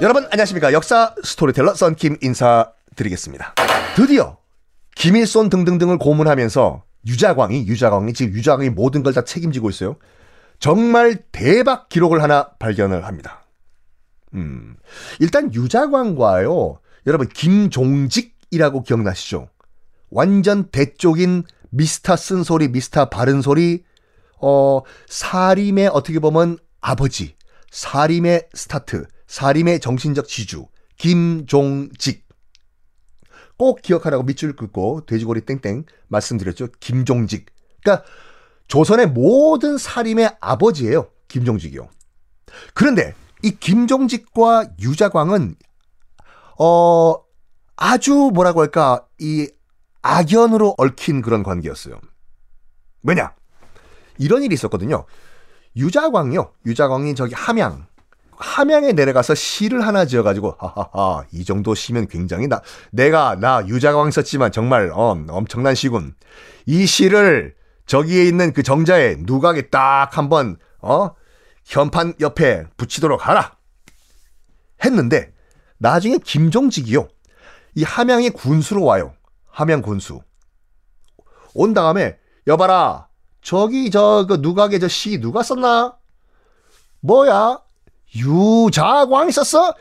여러분 안녕하십니까 역사 스토리텔러 썬킴 인사드리겠습니다. 드디어 김일손 등등등을 고문하면서 유자광이 유자광이 지금 유자광이 모든 걸 다 책임지고 있어요. 정말 대박 기록을 하나 발견을 합니다. 음, 일단 유자광과요, 여러분 김종직이라고 기억나시죠? 완전 대쪽인 미스터 쓴소리, 미스터 바른 소리, 어, 사림의 어떻게 보면 아버지, 사림의 스타트, 사림의 정신적 지주, 김종직. 꼭 기억하라고 밑줄 긋고 돼지고리 땡땡 말씀드렸죠. 김종직. 그러니까 조선의 모든 사림의 아버지예요. 김종직이요. 그런데 이 김종직과 유자광은 어 아주 뭐라고 할까 이 악연으로 얽힌 그런 관계였어요. 왜냐? 이런 일이 있었거든요. 유자광이요. 유자광이 저기 함양 함양에 내려가서 시를 하나 지어가지고 하하하 이 정도 시면 굉장히 나 내가 나 유자광 썼지만 정말 어, 엄청난 시군. 이 시를 저기에 있는 그 정자에 누각에 딱 한번 어 현판 옆에 붙이도록 하라. 했는데 나중에 김종직이요. 이 함양의 군수로 와요. 함양 군수. 온 다음에 여봐라. 저기 저 그 누각에 저 시 누가 썼나? 뭐야? 유자광이 썼어?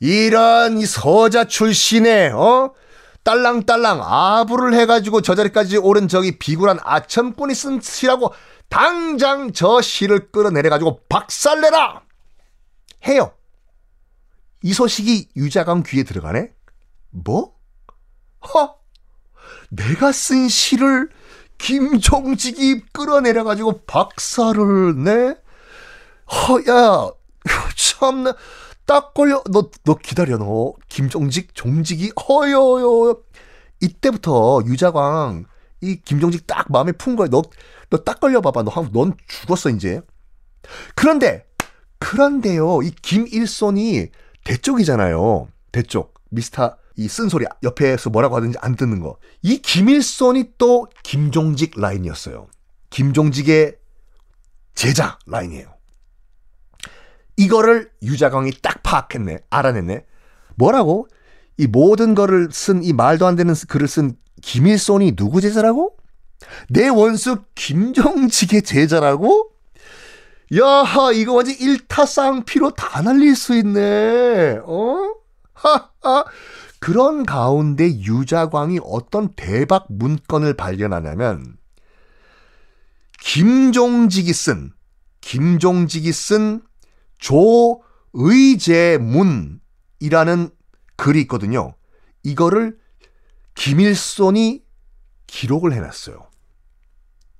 이런 이 서자 출신의 어 딸랑딸랑 아부를 해가지고 저 자리까지 오른 저기 비굴한 아첨꾼이 쓴 시라고 당장 저 시를 끌어내려가지고 박살내라 해요. 이 소식이 유자광 귀에 들어가네? 뭐? 허? 내가 쓴 시를 김종직이 끌어내려가지고 박살을 내? 허야 참나. 딱 걸려. 너 너 기다려 너. 김종직 종직이. 허여요 이때부터 유자광 이 김종직 딱 마음에 푼 거야. 너 너 딱 걸려 봐봐. 너 넌 죽었어 이제. 그런데 그런데요. 이 김일손이 대쪽이잖아요. 대쪽. 미스터 이 쓴소리 옆에서 뭐라고 하든지 안 듣는 거 이 김일손이 또 김종직 라인이었어요 김종직의 제자 라인이에요 이거를 유자광이 딱 파악했네. 알아냈네. 뭐라고? 이 모든 거를 쓴 이 말도 안 되는 글을 쓴 김일손이 누구 제자라고? 내 원수 김정직의 제자라고? 야하 이거 완전 일타쌍피로 다 날릴 수 있네. 어? 하하. 그런 가운데 유자광이 어떤 대박 문건을 발견하냐면 김종직이 쓴 김종직이 쓴 조의제문이라는 글이 있거든요. 이거를 김일손이 기록을 해놨어요.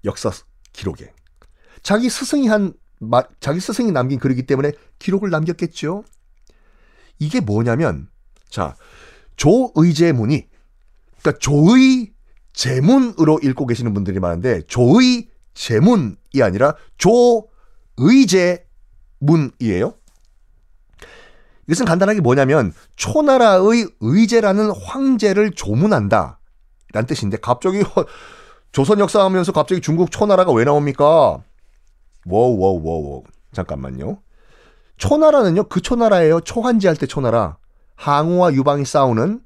역사 기록에. 자기 스승이 한, 자기 스승이 남긴 글이기 때문에 기록을 남겼겠죠. 이게 뭐냐면, 자, 조의제문이, 그러니까 조의 제문으로 읽고 계시는 분들이 많은데, 조의 제문이 아니라 조의제 문이에요. 이것은 간단하게 뭐냐면 초나라의 의제라는 황제를 조문한다. 라는 뜻인데 갑자기 조선 역사하면서 갑자기 중국 초나라가 왜 나옵니까? 워우 잠깐만요. 초나라는요 그 초나라예요. 초한지 할때 초나라. 항우와 유방이 싸우는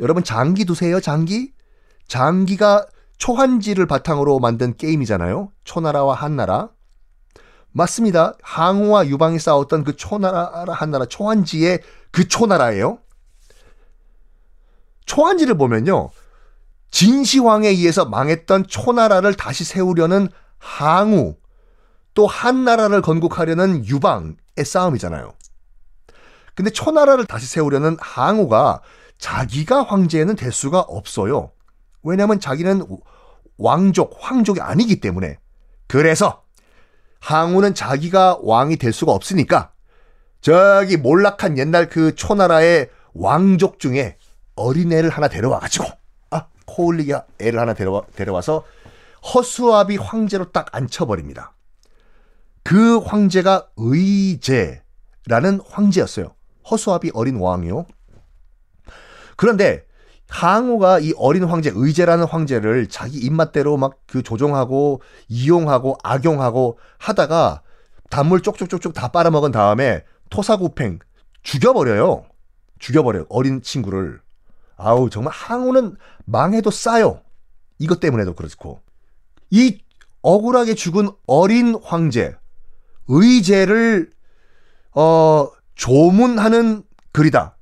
여러분 장기 두세요 장기? 장기가 초한지를 바탕으로 만든 게임이잖아요. 초나라와 한나라. 맞습니다. 항우와 유방이 싸웠던 그 초나라 한나라 초한지의 그 초나라예요. 초한지를 보면요. 진시황에 의해서 망했던 초나라를 다시 세우려는 항우 또 한나라를 건국하려는 유방의 싸움이잖아요. 근데 초나라를 다시 세우려는 항우가 자기가 황제는 될 수가 없어요. 왜냐하면 자기는 왕족, 황족이 아니기 때문에. 그래서 항우는 자기가 왕이 될 수가 없으니까 저기 몰락한 옛날 그 초나라의 왕족 중에 어린애를 하나 데려와가지고 아 코울리가 애를 하나 데려와, 데려와서 허수아비 황제로 딱 앉혀버립니다. 그 황제가 의제라는 황제였어요. 허수아비 어린 왕이요. 그런데 항우가 이 어린 황제 의제라는 황제를 자기 입맛대로 막 그 조종하고 이용하고 악용하고 하다가 단물 쪽쪽쪽쪽 다 빨아먹은 다음에 토사구팽 죽여버려요. 죽여버려요. 어린 친구를. 아우, 정말 항우는 망해도 싸요. 이것 때문에도 그렇고. 이 억울하게 죽은 어린 황제, 의제를, 어, 조문하는 글이다.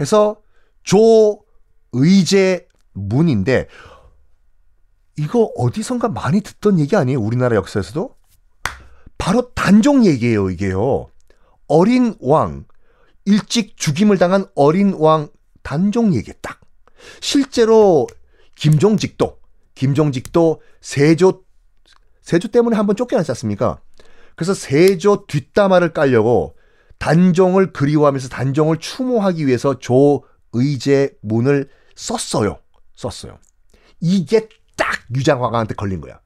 해서 조의제 문인데, 이거 어디선가 많이 듣던 얘기 아니에요? 우리나라 역사에서도? 바로 단종 얘기예요, 이게요. 어린 왕, 일찍 죽임을 당한 어린 왕 단종 얘기 딱. 실제로 김종직도, 김종직도 세조, 세조 때문에 한번 쫓겨났지 않습니까? 그래서 세조 뒷담화를 깔려고 단종을 그리워하면서 단종을 추모하기 위해서 조의제문을 썼어요. 썼어요. 이게 딱 유장화가한테 걸린 거야.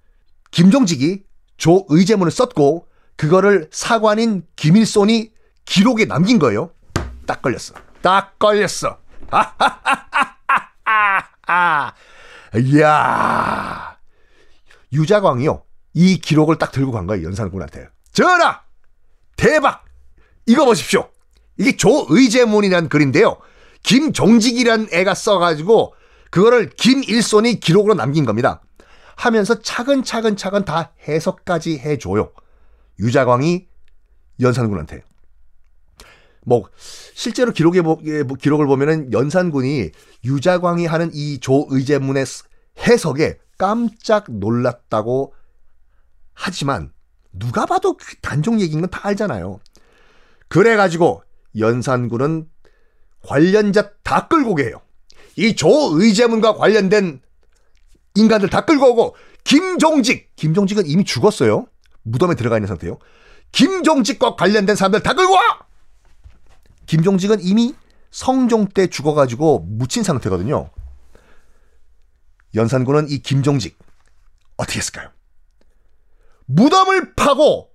김종직이 조의제문을 썼고 그거를 사관인 김일손이 기록에 남긴 거예요. 딱 걸렸어. 딱 걸렸어. 이야. 유자광이요. 이 기록을 딱 들고 간 거예요. 연산군한테. 전하! 대박! 이거 보십시오. 이게 조의제문이라는 글인데요. 김종직이란 애가 써가지고 그거를 김일손이 기록으로 남긴 겁니다. 하면서 차근차근 차근 다 해석까지 해줘요. 유자광이 연산군한테. 뭐 실제로 기록에 기록을 보면은 연산군이 유자광이 하는 이 조의제문의 해석에 깜짝 놀랐다고 하지만 누가 봐도 그 단종 얘기인 건 다 알잖아요. 그래가지고 연산군은 관련자 다 끌고 게요. 이 조의제문과 관련된 인간들 다 끌고 오고 김종직, 김종직은 이미 죽었어요. 무덤에 들어가 있는 상태요. 김종직과 관련된 사람들 다 끌고 와! 김종직은 이미 성종 때 죽어가지고 묻힌 상태거든요. 연산군은 이 김종직 어떻게 했을까요? 무덤을 파고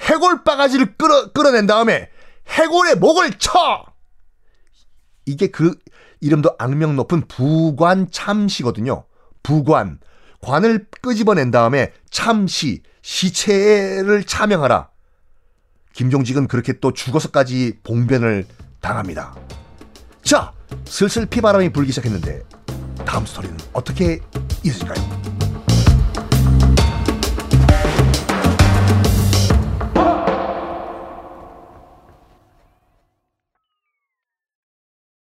해골 바가지를 끌어, 끌어낸 다음에 해골의 목을 쳐! 이게 그 이름도 악명 높은 부관 참시거든요. 부관. 관을 끄집어낸 다음에 참시, 시체를 차명하라. 김종직은 그렇게 또 죽어서까지 봉변을 당합니다. 자, 슬슬 피바람이 불기 시작했는데 다음 스토리는 어떻게 이어질까요?